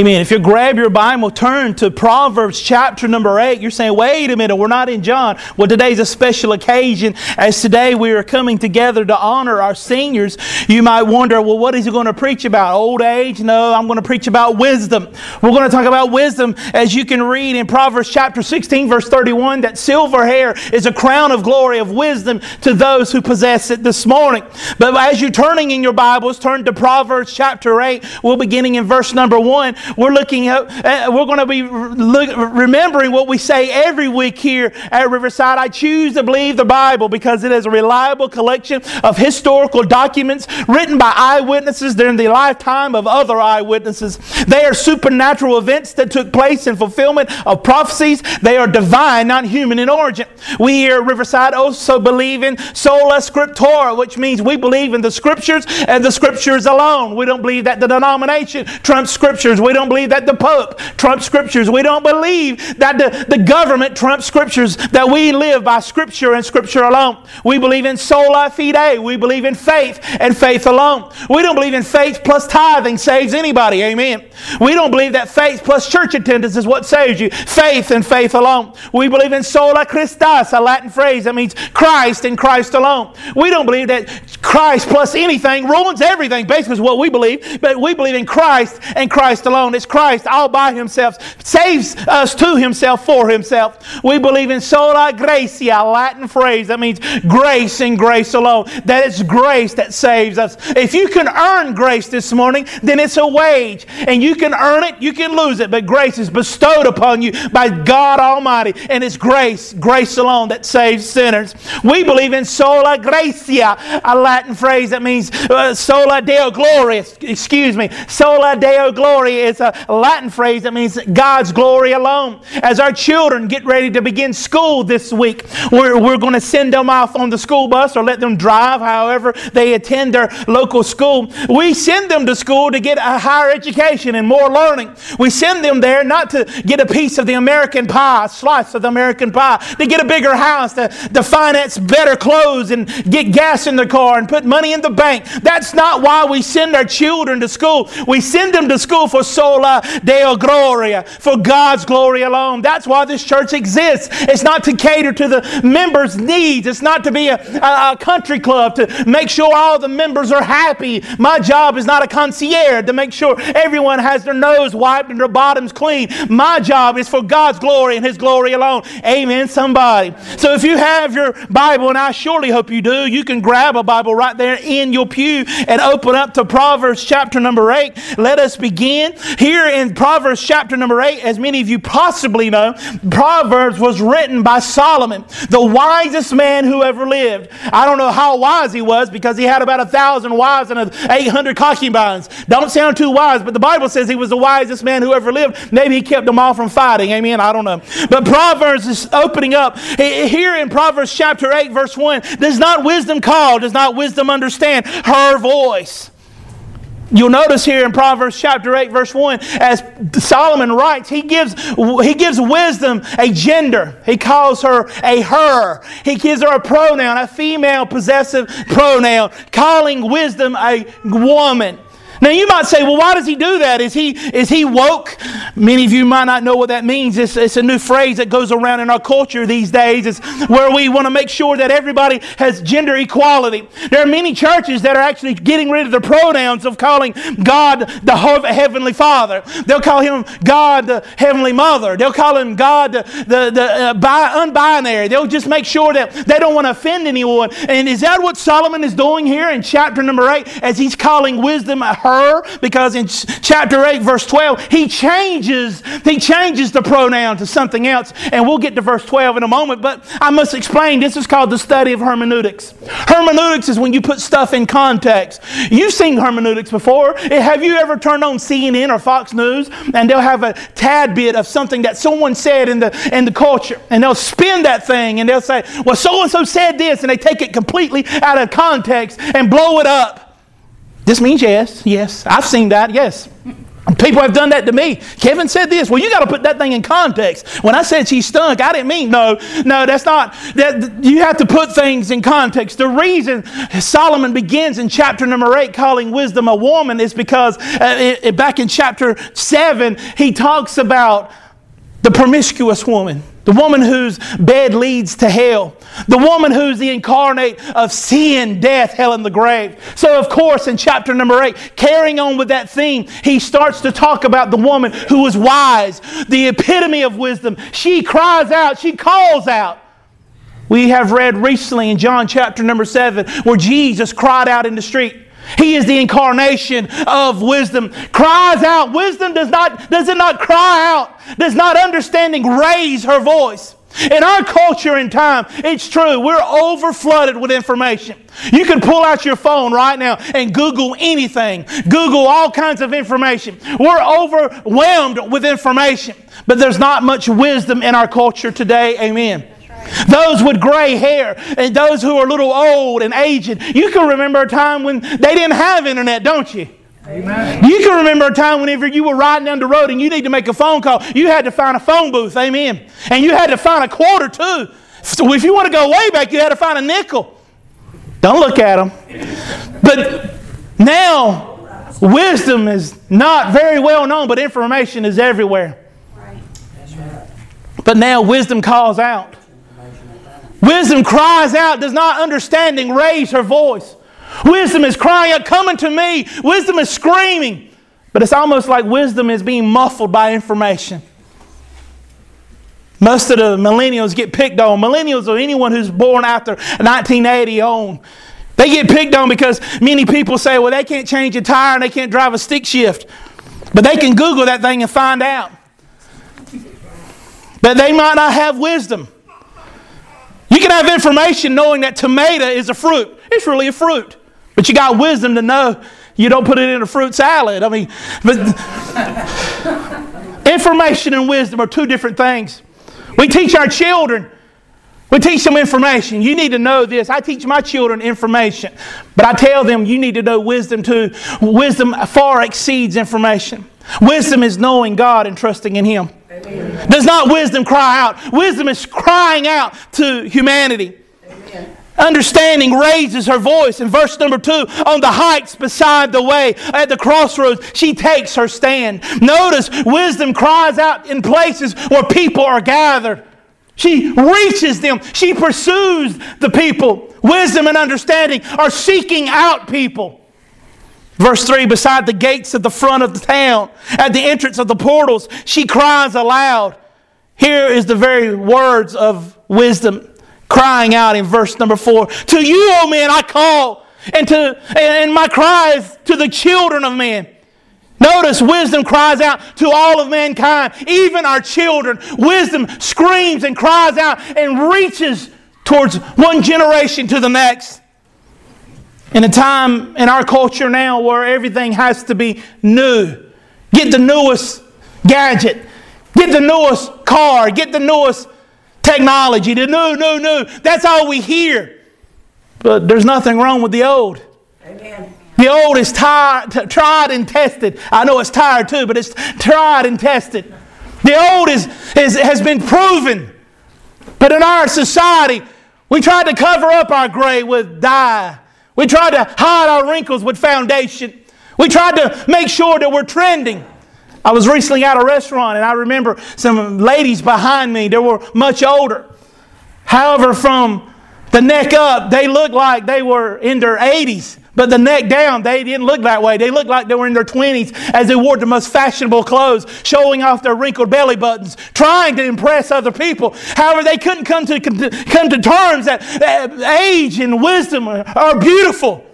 Amen. If you grab your Bible, turn to Proverbs chapter number 8. You're saying, wait a minute, we're not in John. Well, today's a special occasion as today we are coming together to honor our seniors. You might wonder, well, what is he going to preach about? Old age? No, I'm going to preach about wisdom. We're going to talk about wisdom as you can read in Proverbs chapter 16, verse 31, that silver hair is a crown of glory of wisdom to those who possess it this morning. But as you're turning in your Bibles, turn to Proverbs chapter 8. We're beginning in verse number 1 we're looking at, uh, we're going to be look, remembering what we say every week here at Riverside. I choose to believe the Bible because it is a reliable collection of historical documents written by eyewitnesses during the lifetime of other eyewitnesses. They are supernatural events that took place in fulfillment of prophecies. They are divine, not human in origin. We here at Riverside also believe in sola scriptura, which means we believe in the scriptures and the scriptures alone. We don't believe that the denomination trumps scriptures. We don't believe that the Pope trumps scriptures. We don't believe that the, the government trumps scriptures, that we live by scripture and scripture alone. We believe in sola fide. We believe in faith and faith alone. We don't believe in faith plus tithing saves anybody. Amen. We don't believe that faith plus church attendance is what saves you. Faith and faith alone. We believe in sola Christus, a Latin phrase that means Christ and Christ alone. We don't believe that Christ plus anything ruins everything, basically is what we believe, but we believe in Christ and Christ alone. It's Christ all by himself, saves us to himself for himself. We believe in sola gratia, a Latin phrase that means grace and grace alone. That it's grace that saves us. If you can earn grace this morning, then it's a wage. And you can earn it, you can lose it, but grace is bestowed upon you by God Almighty. And it's grace, grace alone that saves sinners. We believe in sola gratia, a Latin phrase that means uh, sola deo gloria, excuse me. Sola deo gloria is a a Latin phrase that means God's glory alone. As our children get ready to begin school this week, we're, we're going to send them off on the school bus or let them drive, however they attend their local school. We send them to school to get a higher education and more learning. We send them there not to get a piece of the American pie, a slice of the American pie, to get a bigger house, to, to finance better clothes and get gas in the car and put money in the bank. That's not why we send our children to school. We send them to school for soul sola deo gloria, for God's glory alone. That's why this church exists. It's not to cater to the members' needs. It's not to be a, a, a country club to make sure all the members are happy. My job is not a concierge to make sure everyone has their nose wiped and their bottoms clean. My job is for God's glory and His glory alone. Amen, somebody. So if you have your Bible, and I surely hope you do, you can grab a Bible right there in your pew and open up to Proverbs chapter number 8. Let us begin. Here in Proverbs chapter number 8, as many of you possibly know, Proverbs was written by Solomon, the wisest man who ever lived. I don't know how wise he was because he had about a thousand wives and 800 concubines. Don't sound too wise, but the Bible says he was the wisest man who ever lived. Maybe he kept them all from fighting. Amen. I don't know. But Proverbs is opening up. Here in Proverbs chapter 8, verse 1, does not wisdom call, does not wisdom understand her voice? You'll notice here in Proverbs chapter 8, verse 1, as Solomon writes, he gives, he gives wisdom a gender. He calls her a her. He gives her a pronoun, a female possessive pronoun, calling wisdom a woman. Now you might say, well, why does he do that? Is he, is he woke? Many of you might not know what that means. It's, it's a new phrase that goes around in our culture these days. It's where we want to make sure that everybody has gender equality. There are many churches that are actually getting rid of the pronouns of calling God the Heavenly Father. They'll call him God the Heavenly Mother. They'll call him God the, the, the uh, bi- unbinary. They'll just make sure that they don't want to offend anyone. And is that what Solomon is doing here in chapter number 8 as he's calling wisdom her? Her because in chapter 8 verse 12 he changes he changes the pronoun to something else. And we'll get to verse 12 in a moment but I must explain this is called the study of hermeneutics. Hermeneutics is when you put stuff in context. You've seen hermeneutics before. Eh, have you ever turned on CNN or Fox News and they'll have a tad bit of something that someone said in the in the culture and they'll spin that thing and they'll say well so and so said this and they take it completely out of context and blow it up this means yes, yes. I've seen that, yes. People have done that to me. Kevin said this. Well, you got to put that thing in context. When I said she stunk, I didn't mean no, no. That's not that. You have to put things in context. The reason Solomon begins in chapter number eight calling wisdom a woman is because uh, it, back in chapter seven he talks about the promiscuous woman. The woman whose bed leads to hell. The woman who's the incarnate of sin, death, hell, and the grave. So, of course, in chapter number eight, carrying on with that theme, he starts to talk about the woman who was wise, the epitome of wisdom. She cries out, she calls out. We have read recently in John chapter number seven where Jesus cried out in the street. He is the incarnation of wisdom. Cries out. Wisdom does not, does it not cry out? Does not understanding raise her voice? In our culture and time, it's true, we're over flooded with information. You can pull out your phone right now and Google anything, Google all kinds of information. We're overwhelmed with information, but there's not much wisdom in our culture today. Amen. Those with gray hair and those who are a little old and aged. You can remember a time when they didn't have internet, don't you? Amen. You can remember a time whenever you were riding down the road and you need to make a phone call. You had to find a phone booth, amen. And you had to find a quarter too. So if you want to go way back, you had to find a nickel. Don't look at them. But now, wisdom is not very well known, but information is everywhere. But now wisdom calls out. Wisdom cries out, does not understanding raise her voice. Wisdom is crying out, coming to me. Wisdom is screaming. But it's almost like wisdom is being muffled by information. Most of the millennials get picked on. Millennials or anyone who's born after 1980 on. They get picked on because many people say, well, they can't change a tire and they can't drive a stick shift. But they can Google that thing and find out. But they might not have wisdom. Can have information knowing that tomato is a fruit. It's really a fruit. But you got wisdom to know you don't put it in a fruit salad. I mean, but information and wisdom are two different things. We teach our children, we teach them information. You need to know this. I teach my children information, but I tell them you need to know wisdom too. Wisdom far exceeds information. Wisdom is knowing God and trusting in Him. Amen. Does not wisdom cry out? Wisdom is crying out to humanity. Amen. Understanding raises her voice. In verse number two, on the heights beside the way, at the crossroads, she takes her stand. Notice, wisdom cries out in places where people are gathered. She reaches them. She pursues the people. Wisdom and understanding are seeking out people. Verse 3 Beside the gates at the front of the town, at the entrance of the portals, she cries aloud. Here is the very words of wisdom crying out in verse number 4 To you, O men, I call, and, to, and my cries to the children of men. Notice wisdom cries out to all of mankind, even our children. Wisdom screams and cries out and reaches towards one generation to the next. In a time in our culture now where everything has to be new, get the newest gadget, get the newest car, get the newest technology, the new, new, new. That's all we hear. But there's nothing wrong with the old. Amen. The old is tired, tried and tested. I know it's tired too, but it's tried and tested. The old is, is, has been proven. But in our society, we try to cover up our gray with dye we tried to hide our wrinkles with foundation. We tried to make sure that we're trending. I was recently at a restaurant and I remember some ladies behind me, they were much older. However, from the neck up, they looked like they were in their 80s. But the neck down, they didn't look that way. They looked like they were in their 20s as they wore the most fashionable clothes, showing off their wrinkled belly buttons, trying to impress other people. However, they couldn't come to, come to terms that, age and wisdom are, are beautiful.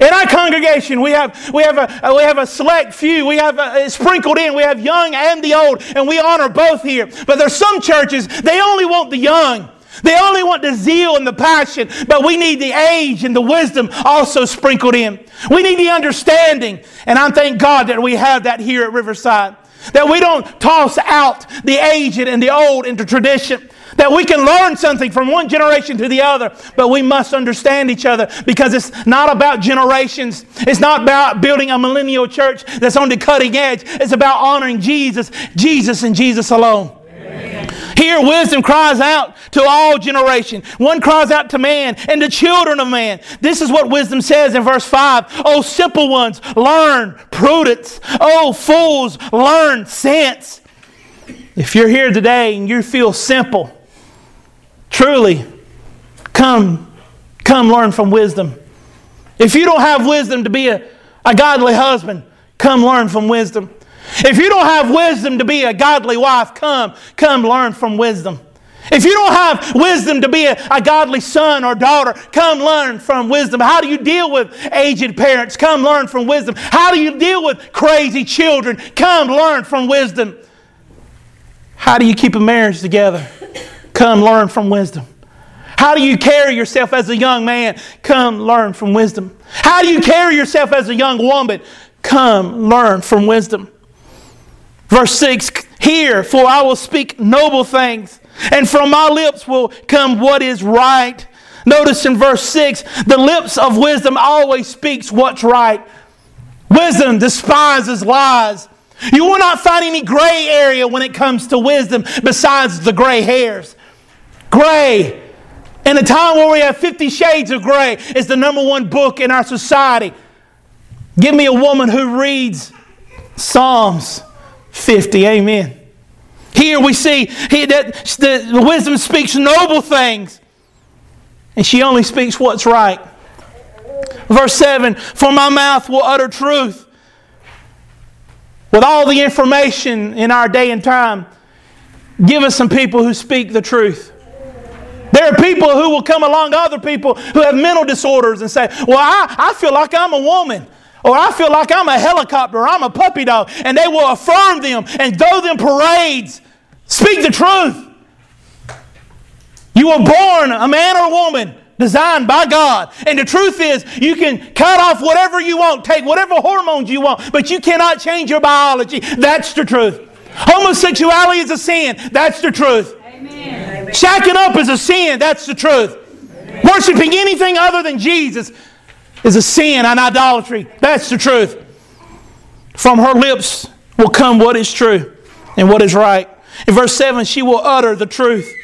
In our congregation, we have, we have, a, uh, we have a select few. We have uh, a, sprinkled in. We have young and the old, and we honor both here. But there's some churches, they only want the young. They only want the zeal and the passion, but we need the age and the wisdom also sprinkled in. We need the understanding, and I thank God that we have that here at Riverside. That we don't toss out the aged and the old into tradition. That we can learn something from one generation to the other, but we must understand each other because it's not about generations. It's not about building a millennial church that's on the cutting edge. It's about honoring Jesus, Jesus, and Jesus alone. Here, wisdom cries out to all generation. One cries out to man and the children of man. This is what wisdom says in verse 5. Oh, simple ones, learn prudence. Oh, fools, learn sense. If you're here today and you feel simple, truly, come, come learn from wisdom. If you don't have wisdom to be a, a godly husband, come learn from wisdom. If you don't have wisdom to be a godly wife, come, come learn from wisdom. If you don't have wisdom to be a, a, godly son or daughter, come learn from wisdom. How do you deal with aged parents? Come learn from wisdom. How do you deal with crazy children? Come learn from wisdom. How do you keep a marriage together? Come learn from wisdom. How do you carry yourself as a young man? Come learn from wisdom. How do you carry yourself as a young woman? Come learn from wisdom. Verse 6 Hear, for I will speak noble things, and from my lips will come what is right. Notice in verse 6 the lips of wisdom always speaks what's right. Wisdom despises lies. You will not find any gray area when it comes to wisdom besides the gray hairs. Gray. In a time where we have 50 shades of gray is the number one book in our society. Give me a woman who reads Psalms 50. Amen. Here we see that the wisdom speaks noble things, and she only speaks what's right. Verse 7 For my mouth will utter truth. With all the information in our day and time, give us some people who speak the truth. There are people who will come along other people who have mental disorders and say, Well, I, I feel like I'm a woman. Or I feel like I'm a helicopter I'm a puppy dog. And they will affirm them and throw them parades. Speak the truth. You were born a man or a woman designed by God. And the truth is, you can cut off whatever you want, take whatever hormones you want, but you cannot change your biology. That's the truth. Homosexuality is a sin. That's the truth. Amen. Shacking up is a sin. That's the truth. Amen. Worshipping anything other than Jesus is a sin and idolatry. That's the truth. From her lips will come what is true and what is right. In verse 7, she will utter the truth.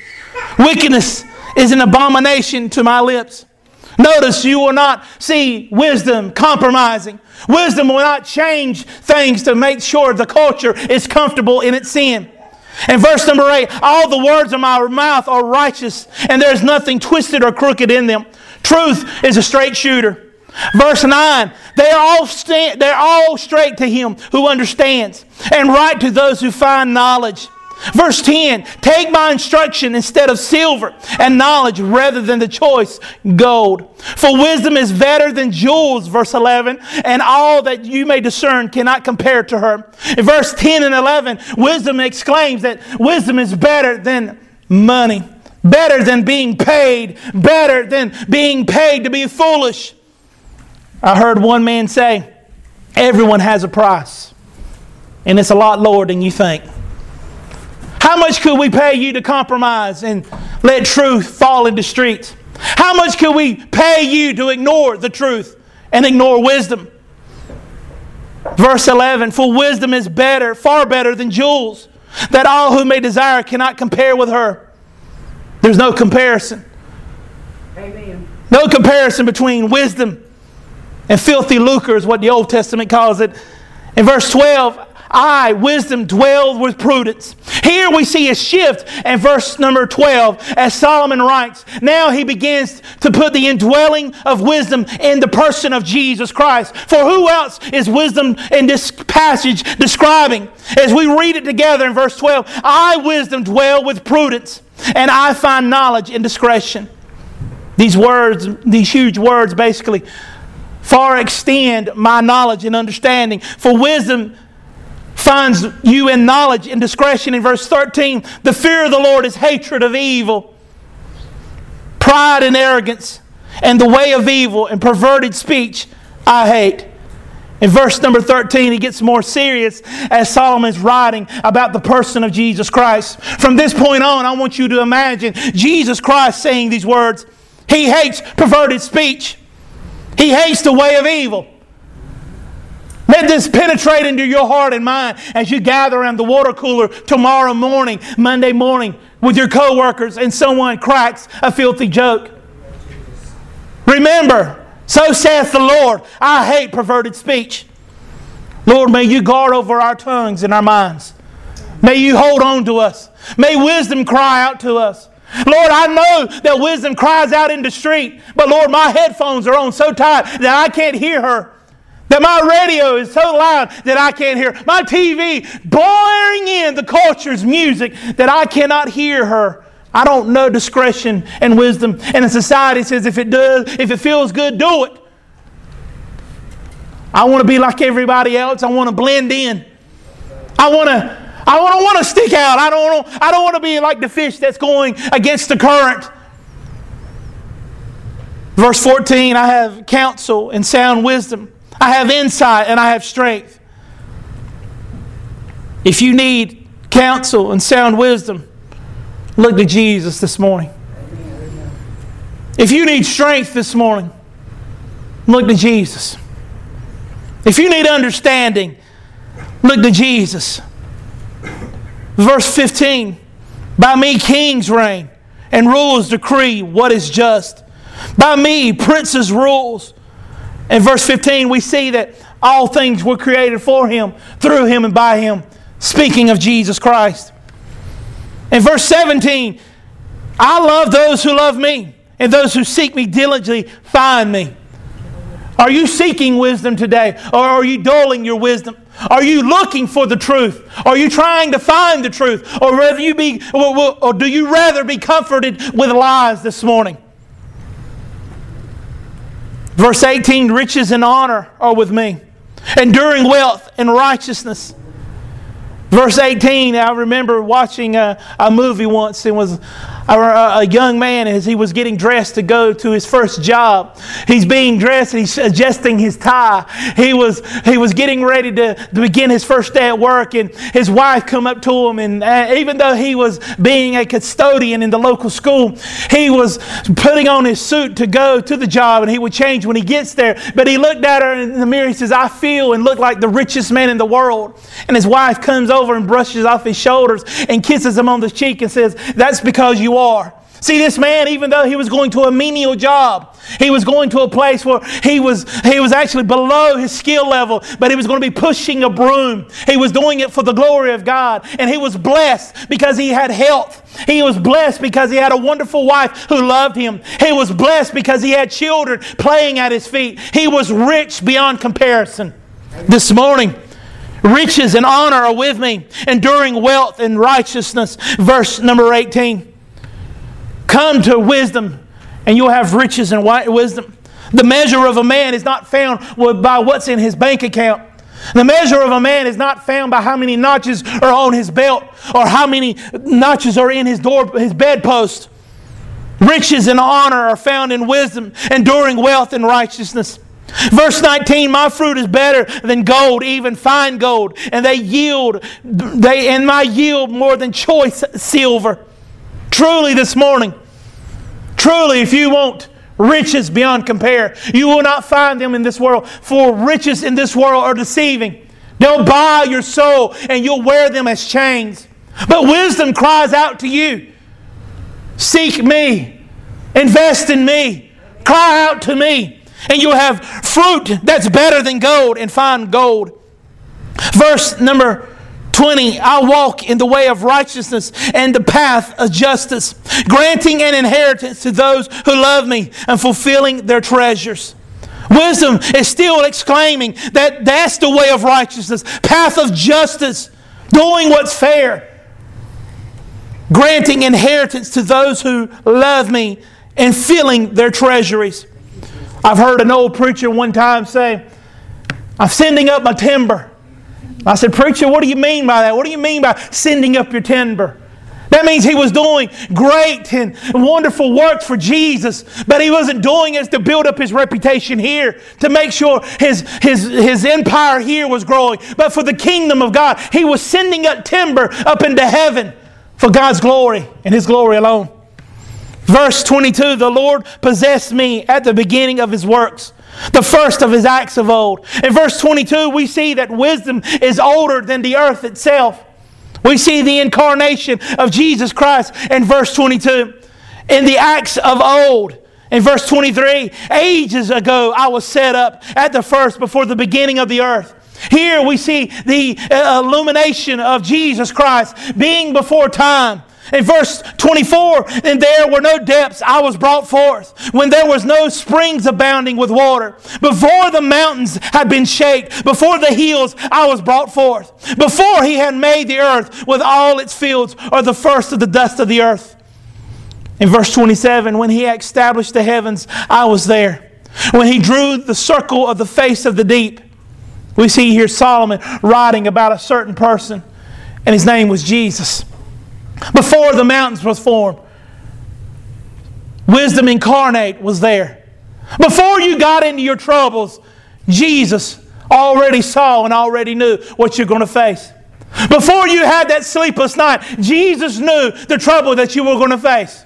Wickedness is an abomination to my lips. Notice you will not see wisdom compromising. Wisdom will not change things to make sure the culture is comfortable in its sin. In verse number 8, all the words of my mouth are righteous, and there is nothing twisted or crooked in them. Truth is a straight shooter. Verse 9, they are all they're all straight to him who understands, and right to those who find knowledge. Verse 10, take my instruction instead of silver, and knowledge rather than the choice gold. For wisdom is better than jewels, verse 11, and all that you may discern cannot compare to her. In verse 10 and 11, wisdom exclaims that wisdom is better than money, better than being paid, better than being paid to be foolish. I heard one man say, Everyone has a price, and it's a lot lower than you think. How much could we pay you to compromise and let truth fall into the streets? How much could we pay you to ignore the truth and ignore wisdom? Verse 11 For wisdom is better, far better than jewels, that all who may desire cannot compare with her. There's no comparison. Amen. No comparison between wisdom and filthy lucre is what the Old Testament calls it. In verse 12, I, wisdom, dwell with prudence. Here we see a shift in verse number 12 as Solomon writes. Now he begins to put the indwelling of wisdom in the person of Jesus Christ. For who else is wisdom in this passage describing? As we read it together in verse 12, I, wisdom, dwell with prudence, and I find knowledge and discretion. These words, these huge words, basically far extend my knowledge and understanding. For wisdom finds you in knowledge and discretion. In verse 13, the fear of the Lord is hatred of evil, pride and arrogance, and the way of evil and perverted speech I hate. In verse number 13, he gets more serious as Solomon's writing about the person of Jesus Christ. From this point on, I want you to imagine Jesus Christ saying these words. He hates perverted speech. He hates the way of evil. Let this penetrate into your heart and mind as you gather around the water cooler tomorrow morning, Monday morning, with your coworkers and someone cracks a filthy joke. Remember, so saith the Lord, I hate perverted speech. Lord, may you guard over our tongues and our minds. May you hold on to us. May wisdom cry out to us. Lord, I know that wisdom cries out in the street, but Lord, my headphones are on so tight that I can't hear her. That my radio is so loud that I can't hear. My TV blaring in the culture's music that I cannot hear her. I don't know discretion and wisdom. And the society says if it does, if it feels good, do it. I want to be like everybody else. I want to blend in. I want to I don't want to stick out. I don't, I don't want to be like the fish that's going against the current. Verse 14 I have counsel and sound wisdom, I have insight and I have strength. If you need counsel and sound wisdom, look to Jesus this morning. If you need strength this morning, look to Jesus. If you need understanding, look to Jesus. Verse 15 By me kings reign, and rulers decree what is just. By me princes rules. In verse 15, we see that all things were created for him, through him, and by him, speaking of Jesus Christ. In verse 17, I love those who love me, and those who seek me diligently find me. Are you seeking wisdom today, or are you dulling your wisdom? Are you looking for the truth? Are you trying to find the truth? Or, rather you be, or, do you rather be comforted with lies this morning? Verse 18 Riches and honor are with me, enduring wealth and righteousness. Verse 18, I remember watching a, a movie once. It was a, young man as he was getting dressed to go to his first job. He's being dressed he's adjusting his tie. He was, he was getting ready to, to begin his first day at work, and his wife come up to him. And uh, even though he was being a custodian in the local school, he was putting on his suit to go to the job, and he would change when he gets there. But he looked at her in the mirror. He says, "I feel and look like the richest man in the world." And his wife comes over and brushes off his shoulders and kisses him on the cheek and says, "That's because are. See, this man, even though he was going to a menial job, he was going to a place where he was, he was actually below his skill level, but he was going to be pushing a broom. He was doing it for the glory of God. And he was blessed because he had health. He was blessed because he had a wonderful wife who loved him. He was blessed because he had children playing at his feet. He was rich beyond comparison. This morning, riches and honor are with me, enduring wealth and righteousness. Verse number 18. Come to wisdom, and you'll have riches and wisdom. The measure of a man is not found by what's in his bank account. The measure of a man is not found by how many notches are on his belt or how many notches are in his door, his bedpost. Riches and honor are found in wisdom, enduring wealth and righteousness. Verse 19, my fruit is better than gold, even fine gold, and they yield, they and my yield more than choice silver. Truly, this morning, truly, if you want riches beyond compare, you will not find them in this world, for riches in this world are deceiving. They'll buy your soul and you'll wear them as chains. But wisdom cries out to you Seek me, invest in me, cry out to me, and you'll have fruit that's better than gold and fine gold. Verse number 20, I walk in the way of righteousness and the path of justice, granting an inheritance to those who love me and fulfilling their treasures. Wisdom is still exclaiming that that's the way of righteousness, path of justice, doing what's fair, granting inheritance to those who love me and filling their treasuries. I've heard an old preacher one time say, I'm sending up my timber I said, Preacher, what do you mean by that? What do you mean by sending up your timber? That means he was doing great and wonderful work for Jesus, but he wasn't doing it to build up his reputation here, to make sure his, his, his empire here was growing, but for the kingdom of God. He was sending up timber up into heaven for God's glory and his glory alone. Verse 22 The Lord possessed me at the beginning of his works the first of his acts of old. In verse 22, we see that wisdom is older than the earth itself. We see the incarnation of Jesus Christ in verse 22. In the acts of old, in verse 23, ages ago I was set up at the first before the beginning of the earth. Here we see the uh, illumination of Jesus Christ being before time. In verse 24, and there were no depths, I was brought forth, when there was no springs abounding with water. Before the mountains had been shaped, before the hills, I was brought forth. Before he had made the earth with all its fields, or the first of the dust of the earth. In verse 27, when he established the heavens, I was there. When he drew the circle of the face of the deep, we see here Solomon writing about a certain person, and his name was Jesus before the mountains was formed. Wisdom incarnate was there. Before you got into your troubles, Jesus already saw and already knew what you're going to face. Before you had that sleepless night, Jesus knew the trouble that you were going to face.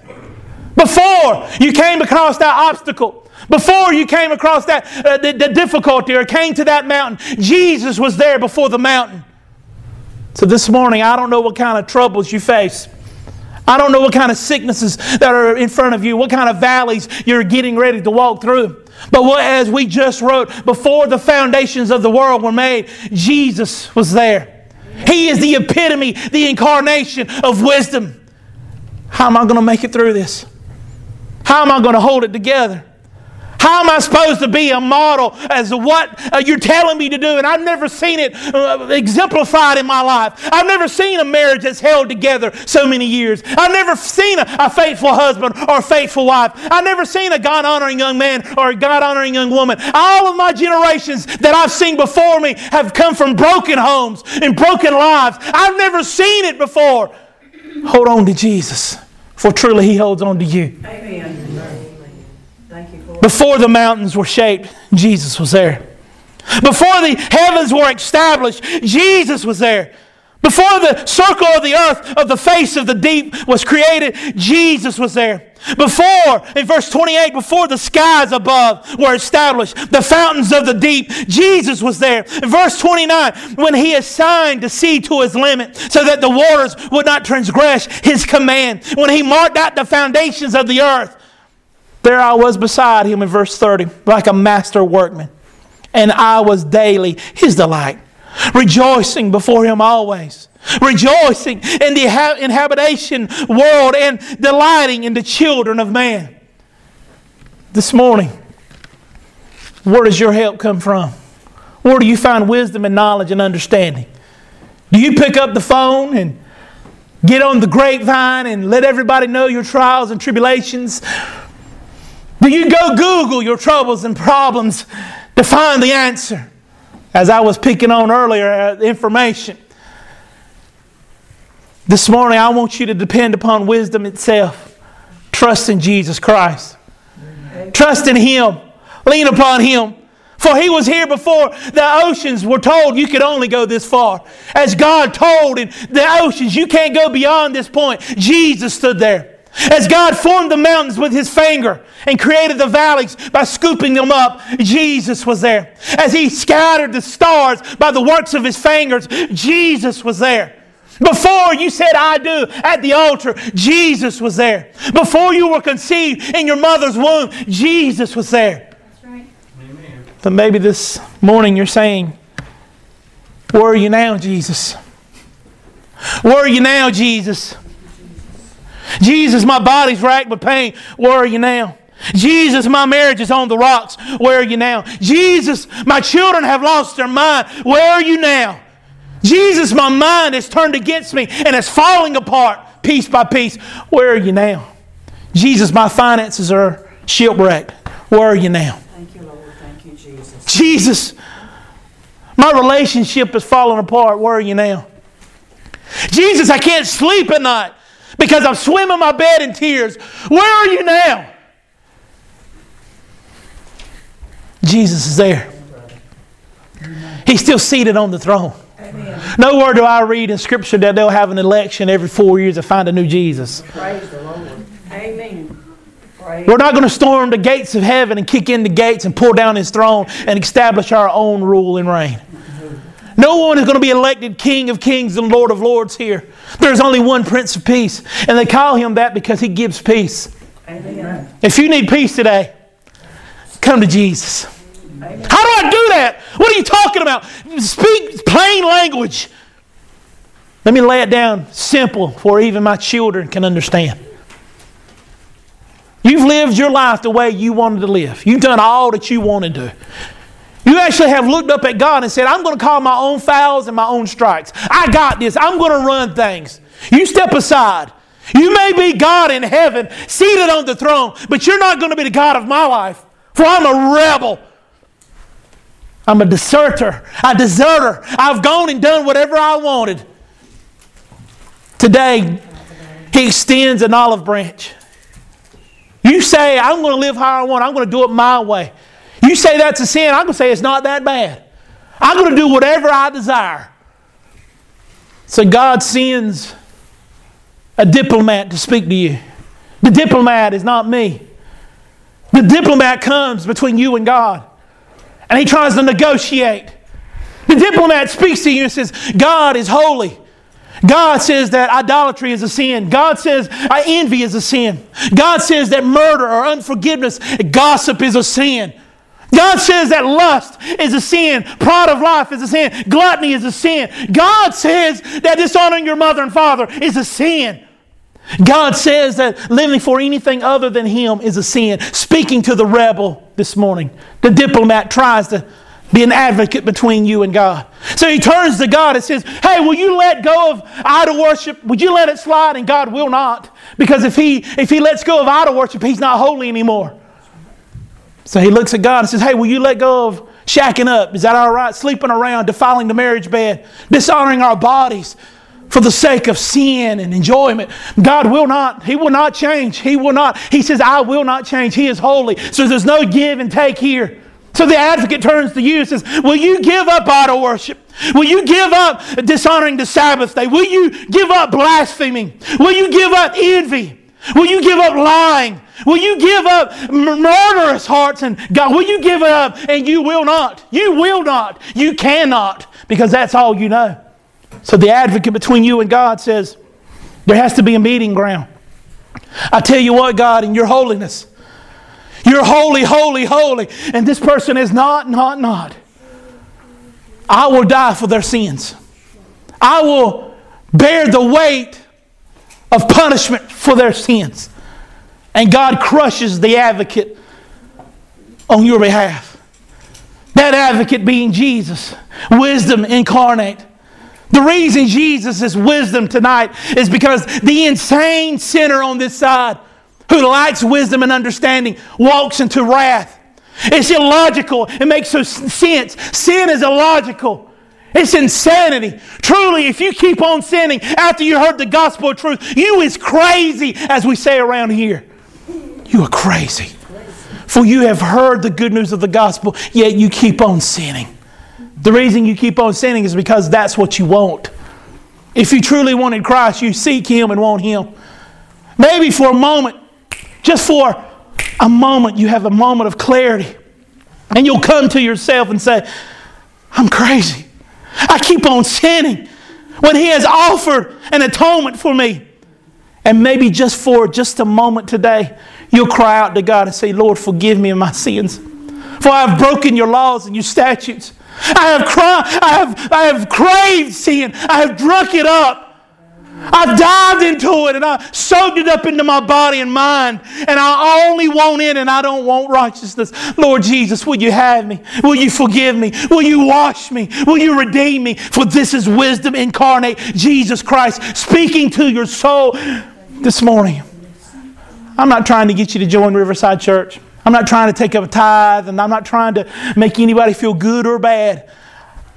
Before you came across that obstacle, before you came across that uh, the, the difficulty or came to that mountain, Jesus was there before the mountain. So this morning, I don't know what kind of troubles you face. I don't know what kind of sicknesses that are in front of you, what kind of valleys you're getting ready to walk through. But what, as we just wrote, before the foundations of the world were made, Jesus was there. He is the epitome, the incarnation of wisdom. How am I going to make it through this? How am I going to hold it together? How am I supposed to be a model as what uh, you're telling me to do? And I've never seen it uh, exemplified in my life. I've never seen a marriage that's held together so many years. I've never seen a, a faithful husband or faithful wife. I've never seen a God honoring young man or a God honoring young woman. All of my generations that I've seen before me have come from broken homes and broken lives. I've never seen it before. Hold on to Jesus, for truly He holds on to you. Amen. Before the mountains were shaped, Jesus was there. Before the heavens were established, Jesus was there. Before the circle of the earth of the face of the deep was created, Jesus was there. Before, in verse 28, before the skies above were established, the fountains of the deep, Jesus was there. In verse 29, when he assigned the sea to his limit so that the waters would not transgress his command, when he marked out the foundations of the earth, there I was beside him in verse 30, like a master workman, and I was daily his delight, rejoicing before him always, rejoicing in the inhabitation world and delighting in the children of man. This morning, where does your help come from? Where do you find wisdom and knowledge and understanding? Do you pick up the phone and get on the grapevine and let everybody know your trials and tribulations? Do you go Google your troubles and problems to find the answer? As I was picking on earlier, uh, information. This morning, I want you to depend upon wisdom itself. Trust in Jesus Christ. Trust in Him. Lean upon Him. For He was here before the oceans were told you could only go this far. As God told in the oceans, you can't go beyond this point. Jesus stood there. As God formed the mountains with his finger and created the valleys by scooping them up, Jesus was there. As he scattered the stars by the works of his fingers, Jesus was there. Before you said, I do at the altar, Jesus was there. Before you were conceived in your mother's womb, Jesus was there. Right. But maybe this morning you're saying, Where are you now, Jesus? Where are you now, Jesus? Jesus, my body's racked with pain. Where are you now? Jesus, my marriage is on the rocks. Where are you now? Jesus, my children have lost their mind. Where are you now? Jesus, my mind is turned against me and it's falling apart piece by piece. Where are you now? Jesus, my finances are shipwrecked. Where are you now? Thank you, Lord. Thank you, Jesus. Jesus, my relationship is falling apart. Where are you now? Jesus, I can't sleep at night. Because I'm swimming my bed in tears. Where are you now? Jesus is there. He's still seated on the throne. Amen. Nowhere do I read in Scripture that they'll have an election every four years to find a new Jesus. Praise the Lord. Amen. Praise. We're not going to storm the gates of heaven and kick in the gates and pull down his throne and establish our own rule and reign. No one is going to be elected King of Kings and Lord of Lords here. There's only one Prince of Peace, and they call him that because he gives peace. Amen. If you need peace today, come to Jesus. How do I do that? What are you talking about? Speak plain language. Let me lay it down simple for even my children can understand. You've lived your life the way you wanted to live. You've done all that you wanted to. You actually have looked up at God and said, I'm going to call my own fouls and my own strikes. I got this. I'm going to run things. You step aside. You may be God in heaven, seated on the throne, but you're not going to be the God of my life. For I'm a rebel. I'm a deserter, a deserter. I've gone and done whatever I wanted. Today, He extends an olive branch. You say, I'm going to live how I want, I'm going to do it my way. You say that's a sin, I'm going to say it's not that bad. I'm going to do whatever I desire. So God sends a diplomat to speak to you. The diplomat is not me. The diplomat comes between you and God, and he tries to negotiate. The diplomat speaks to you and says, God is holy. God says that idolatry is a sin. God says uh, envy is a sin. God says that murder or unforgiveness, gossip is a sin. God says that lust is a sin. Pride of life is a sin. Gluttony is a sin. God says that dishonoring your mother and father is a sin. God says that living for anything other than Him is a sin. Speaking to the rebel this morning, the diplomat tries to be an advocate between you and God. So he turns to God and says, Hey, will you let go of idol worship? Would you let it slide? And God will not. Because if he, if he lets go of idol worship, he's not holy anymore. So he looks at God and says, Hey, will you let go of shacking up? Is that all right? Sleeping around, defiling the marriage bed, dishonoring our bodies for the sake of sin and enjoyment. God will not, He will not change. He will not. He says, I will not change. He is holy. So there's no give and take here. So the advocate turns to you and says, Will you give up idol worship? Will you give up dishonoring the Sabbath day? Will you give up blaspheming? Will you give up envy? Will you give up lying? Will you give up murderous hearts and God? Will you give up? And you will not. You will not. You cannot because that's all you know. So the advocate between you and God says, There has to be a meeting ground. I tell you what, God, in your holiness, you're holy, holy, holy. And this person is not, not, not. I will die for their sins. I will bear the weight of punishment for their sins. And God crushes the advocate on your behalf. That advocate being Jesus, wisdom incarnate. The reason Jesus is wisdom tonight is because the insane sinner on this side who lacks wisdom and understanding walks into wrath. It's illogical. It makes no sense. Sin is illogical. It's insanity. Truly, if you keep on sinning after you heard the gospel of truth, you is crazy, as we say around here. You are crazy. For you have heard the good news of the gospel, yet you keep on sinning. The reason you keep on sinning is because that's what you want. If you truly wanted Christ, you seek Him and want Him. Maybe for a moment, just for a moment, you have a moment of clarity. And you'll come to yourself and say, I'm crazy. I keep on sinning when He has offered an atonement for me. And maybe just for just a moment today, you'll cry out to God and say, Lord, forgive me of my sins. For I have broken your laws and your statutes. I have, cry, I have, I have craved sin. I have drunk it up. I've dived into it and I soaked it up into my body and mind, and I only want it and I don't want righteousness. Lord Jesus, will you have me? Will you forgive me? Will you wash me? Will you redeem me? For this is wisdom incarnate, Jesus Christ, speaking to your soul this morning. I'm not trying to get you to join Riverside Church. I'm not trying to take up a tithe, and I'm not trying to make anybody feel good or bad.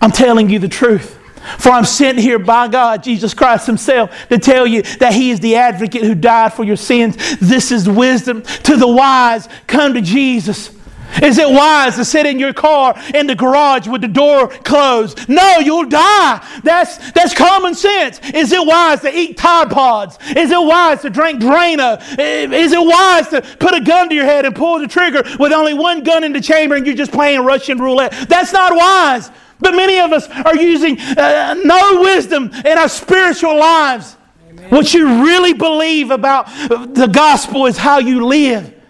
I'm telling you the truth. For I'm sent here by God, Jesus Christ Himself, to tell you that He is the advocate who died for your sins. This is wisdom. To the wise, come to Jesus. Is it wise to sit in your car in the garage with the door closed? No, you'll die. That's, that's common sense. Is it wise to eat Tide Pods? Is it wise to drink Drano? Is it wise to put a gun to your head and pull the trigger with only one gun in the chamber and you're just playing Russian roulette? That's not wise. But many of us are using uh, no wisdom in our spiritual lives. Amen. What you really believe about the gospel is how you live.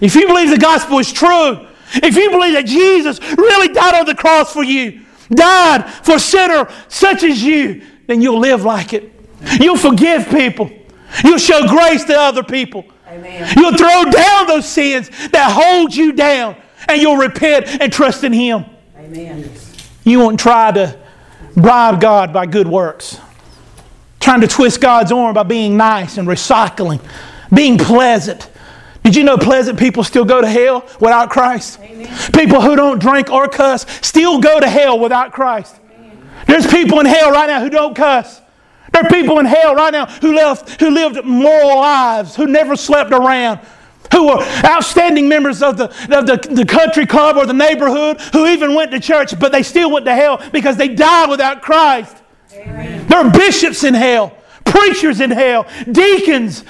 If you believe the gospel is true, if you believe that Jesus really died on the cross for you, died for a sinner such as you, then you'll live like it. You'll forgive people. You'll show grace to other people. Amen. You'll throw down those sins that hold you down, and you'll repent and trust in Him. Amen. You won't try to bribe God by good works, trying to twist God's arm by being nice and recycling, being pleasant. Did you know pleasant people still go to hell without Christ? Amen. People who don't drink or cuss still go to hell without Christ. Amen. There's people in hell right now who don't cuss. There are people in hell right now who, left, who lived moral lives, who never slept around, who were outstanding members of, the, of the, the country club or the neighborhood, who even went to church, but they still went to hell because they died without Christ. Amen. There are bishops in hell, preachers in hell, deacons,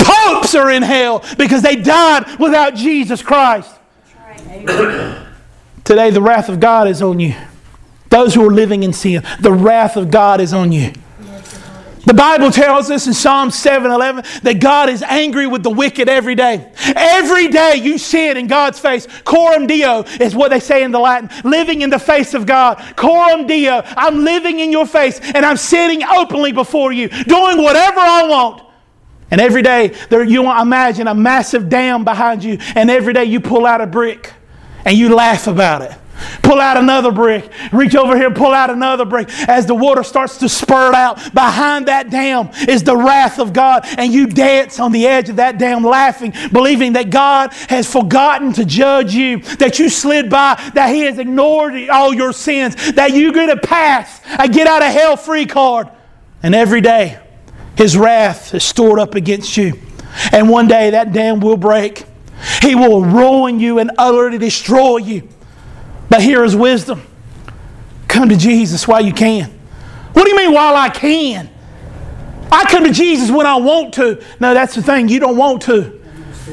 popes are in hell because they died without Jesus Christ. Today, the wrath of God is on you. Those who are living in sin, the wrath of God is on you. The Bible tells us in Psalm 7 11 that God is angry with the wicked every day. Every day you sin in God's face. Coram Deo is what they say in the Latin. Living in the face of God. Coram Deo. I'm living in your face and I'm sitting openly before you, doing whatever I want. And every day there, you imagine a massive dam behind you, and every day you pull out a brick and you laugh about it. Pull out another brick. Reach over here, pull out another brick. As the water starts to spurt out, behind that dam is the wrath of God. And you dance on the edge of that dam laughing, believing that God has forgotten to judge you, that you slid by, that He has ignored all your sins, that you get a pass, a get out of hell free card. And every day, His wrath is stored up against you. And one day that dam will break. He will ruin you and utterly destroy you. But here is wisdom. Come to Jesus while you can. What do you mean, while I can? I come to Jesus when I want to. No, that's the thing. You don't want to.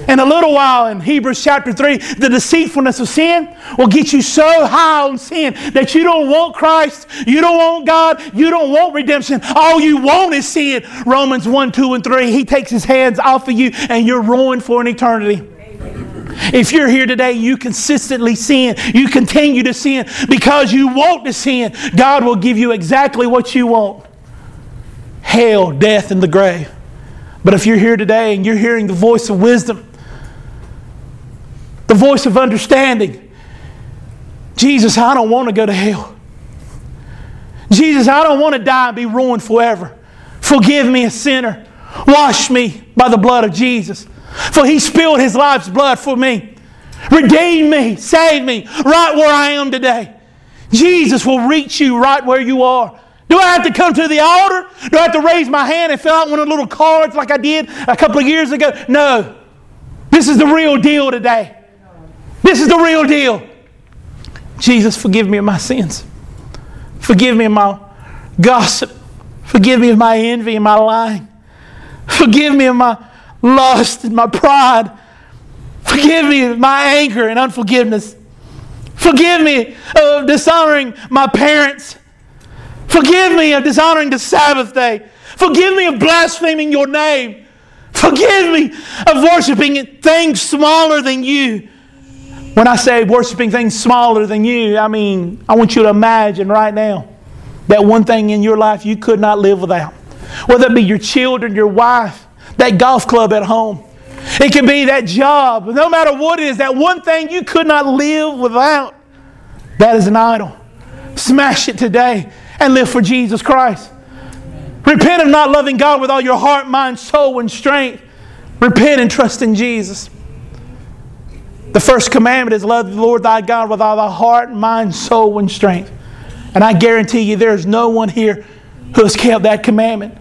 In a little while, in Hebrews chapter 3, the deceitfulness of sin will get you so high on sin that you don't want Christ, you don't want God, you don't want redemption. All you want is sin. Romans 1, 2, and 3. He takes his hands off of you and you're ruined for an eternity. If you're here today, you consistently sin, you continue to sin because you want to sin, God will give you exactly what you want hell, death, and the grave. But if you're here today and you're hearing the voice of wisdom, the voice of understanding, Jesus, I don't want to go to hell. Jesus, I don't want to die and be ruined forever. Forgive me, a sinner. Wash me by the blood of Jesus. For he spilled his life's blood for me. Redeem me, save me right where I am today. Jesus will reach you right where you are. Do I have to come to the altar? Do I have to raise my hand and fill out one of the little cards like I did a couple of years ago? No. This is the real deal today. This is the real deal. Jesus, forgive me of my sins. Forgive me of my gossip. Forgive me of my envy and my lying. Forgive me of my lust and my pride. Forgive me of my anger and unforgiveness. Forgive me of dishonoring my parents. Forgive me of dishonoring the Sabbath day. Forgive me of blaspheming your name. Forgive me of worshiping things smaller than you. When I say worshiping things smaller than you, I mean, I want you to imagine right now that one thing in your life you could not live without. Whether it be your children, your wife, that golf club at home. It can be that job. No matter what it is, that one thing you could not live without. That is an idol. Smash it today and live for Jesus Christ. Repent of not loving God with all your heart, mind, soul, and strength. Repent and trust in Jesus. The first commandment is love the Lord thy God with all thy heart, mind, soul, and strength. And I guarantee you, there's no one here who has kept that commandment.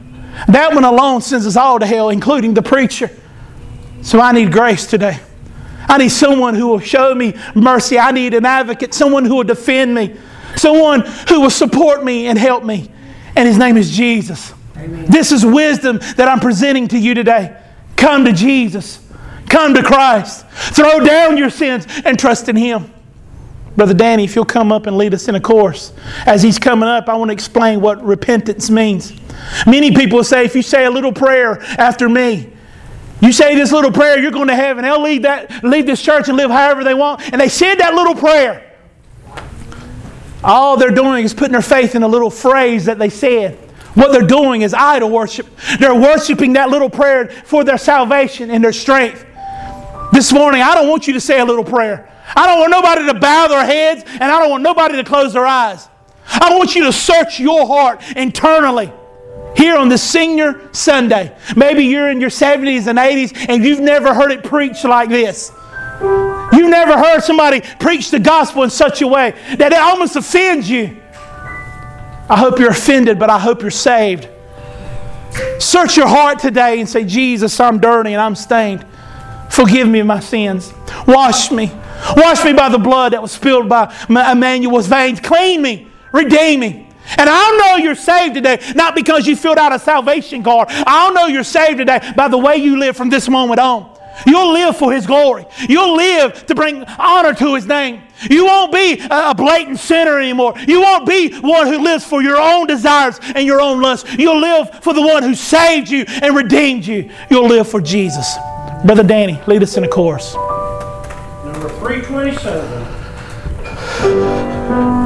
That one alone sends us all to hell, including the preacher. So I need grace today. I need someone who will show me mercy. I need an advocate, someone who will defend me, someone who will support me and help me. And his name is Jesus. Amen. This is wisdom that I'm presenting to you today. Come to Jesus. Come to Christ. Throw down your sins and trust in him. Brother Danny, if you'll come up and lead us in a course. As he's coming up, I want to explain what repentance means. Many people say, if you say a little prayer after me, you say this little prayer, you're going to heaven. They'll leave, that, leave this church and live however they want. And they said that little prayer. All they're doing is putting their faith in a little phrase that they said. What they're doing is idol worship. They're worshiping that little prayer for their salvation and their strength. This morning, I don't want you to say a little prayer. I don't want nobody to bow their heads, and I don't want nobody to close their eyes. I want you to search your heart internally here on this senior Sunday. Maybe you're in your 70s and 80s and you've never heard it preached like this. You've never heard somebody preach the gospel in such a way that it almost offends you. I hope you're offended, but I hope you're saved. Search your heart today and say, Jesus, I'm dirty and I'm stained. Forgive me my sins. Wash me. Wash me by the blood that was spilled by Emmanuel's veins. Clean me. Redeem me. And I'll know you're saved today, not because you filled out a salvation card. I'll know you're saved today by the way you live from this moment on. You'll live for His glory. You'll live to bring honor to His name. You won't be a blatant sinner anymore. You won't be one who lives for your own desires and your own lusts. You'll live for the one who saved you and redeemed you. You'll live for Jesus. Brother Danny, lead us in a chorus. Number 327. 327.